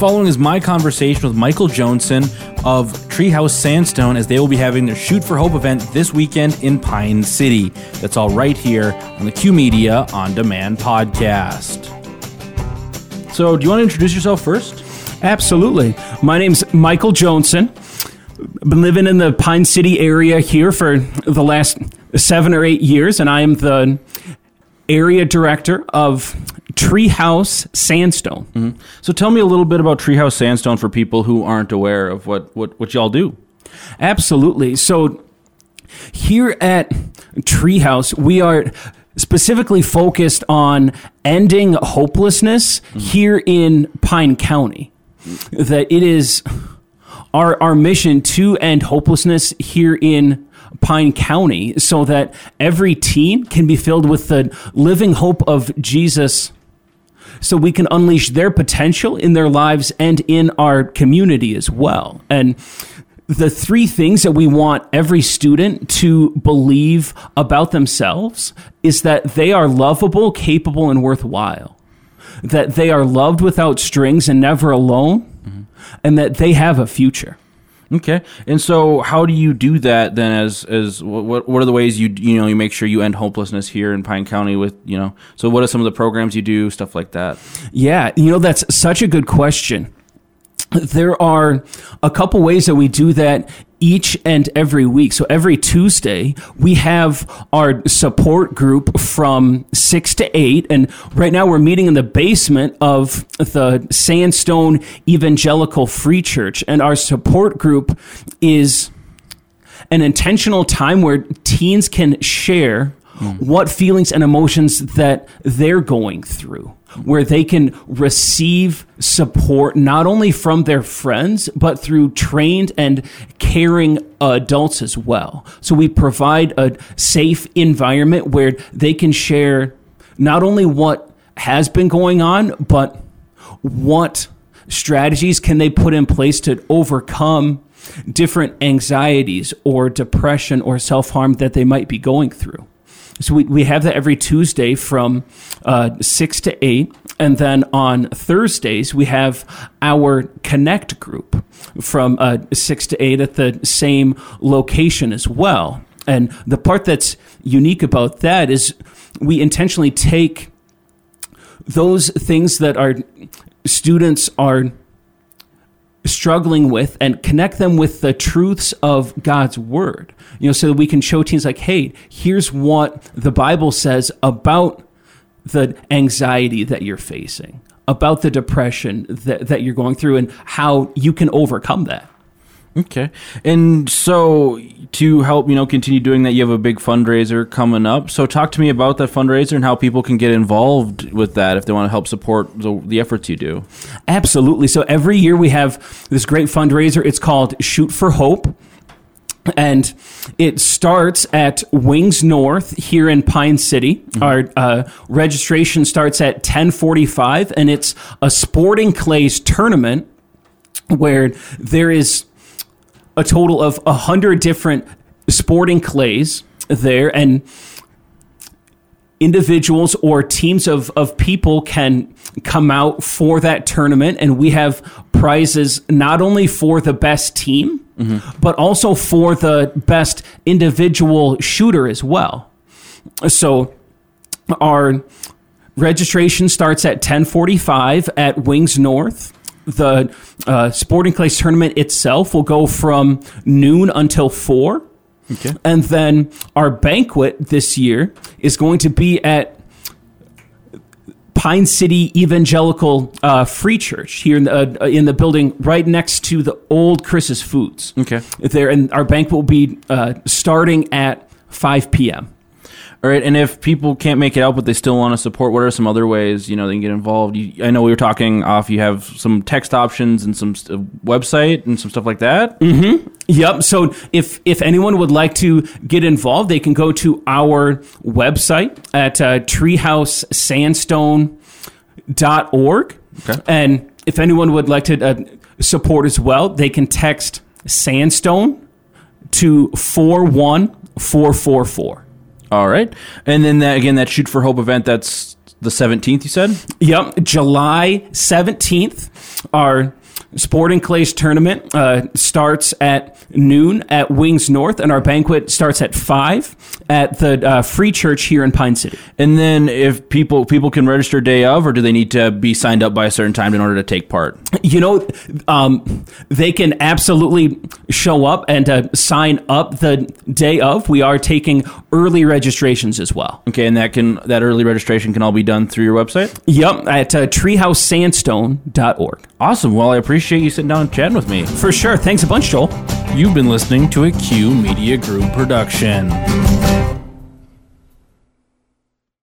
following is my conversation with Michael Johnson of Treehouse Sandstone as they will be having their Shoot for Hope event this weekend in Pine City. That's all right here on the Q Media On Demand podcast. So, do you want to introduce yourself first? Absolutely. My name's Michael Johnson. Been living in the Pine City area here for the last seven or eight years, and I am the area director of Treehouse Sandstone. Mm-hmm. So, tell me a little bit about Treehouse Sandstone for people who aren't aware of what, what, what y'all do. Absolutely. So here at Treehouse, we are specifically focused on ending hopelessness mm-hmm. here in Pine County. That it is our our mission to end hopelessness here in Pine County so that every teen can be filled with the living hope of Jesus so we can unleash their potential in their lives and in our community as well. And the three things that we want every student to believe about themselves is that they are lovable, capable, and worthwhile. That they are loved without strings and never alone, mm-hmm. and that they have a future. Okay, and so how do you do that then? As as what what are the ways you you know you make sure you end hopelessness here in Pine County with you know? So what are some of the programs you do, stuff like that? Yeah, you know, that's such a good question. There are a couple ways that we do that each and every week. So every Tuesday, we have our support group from six to eight. And right now, we're meeting in the basement of the Sandstone Evangelical Free Church. And our support group is an intentional time where teens can share Hmm. what feelings and emotions that they're going through where they can receive support not only from their friends but through trained and caring adults as well. So we provide a safe environment where they can share not only what has been going on but what strategies can they put in place to overcome different anxieties or depression or self-harm that they might be going through so we, we have that every Tuesday from uh, 6 to 8. And then on Thursdays, we have our Connect group from uh, 6 to 8 at the same location as well. And the part that's unique about that is we intentionally take those things that our students are struggling with and connect them with the truths of God's word. You know, so that we can show teens like, hey, here's what the Bible says about the anxiety that you're facing, about the depression that, that you're going through, and how you can overcome that. Okay, and so to help you know continue doing that, you have a big fundraiser coming up. So talk to me about that fundraiser and how people can get involved with that if they want to help support the, the efforts you do. Absolutely. So every year we have this great fundraiser. It's called Shoot for Hope. And it starts at Wings North here in Pine City. Our uh, registration starts at 1045, and it's a sporting clays tournament where there is a total of 100 different sporting clays there. And individuals or teams of, of people can come out for that tournament and we have prizes not only for the best team mm-hmm. but also for the best individual shooter as well so our registration starts at 1045 at wings north the uh, sporting clays tournament itself will go from noon until 4 Okay. and then our banquet this year is going to be at Pine City Evangelical uh, Free Church here in the, uh, in the building right next to the old Chris's Foods. Okay. There, and our banquet will be uh, starting at 5 p.m. All right, and if people can't make it out but they still want to support, what are some other ways you know they can get involved? You, I know we were talking off. You have some text options and some st- website and some stuff like that. Yep. So if if anyone would like to get involved, they can go to our website at uh, treehousesandstone.org. Okay. And if anyone would like to uh, support as well, they can text sandstone to 41444. All right, and then that again, that shoot for hope event. That's the seventeenth. You said. Yep, July 17th. our Sporting Clays tournament uh, starts at noon at Wings North, and our banquet starts at five at the uh, Free Church here in Pine City. And then, if people people can register day of, or do they need to be signed up by a certain time in order to take part? You know, um, they can absolutely show up and uh, sign up the day of. We are taking early registrations as well. Okay, and that can that early registration can all be done through your website. Yep, at uh, treehousesandstone.org. Awesome. Well, I appreciate you sitting down and chatting with me. For sure. Thanks a bunch, Joel. You've been listening to a Q Media Group production.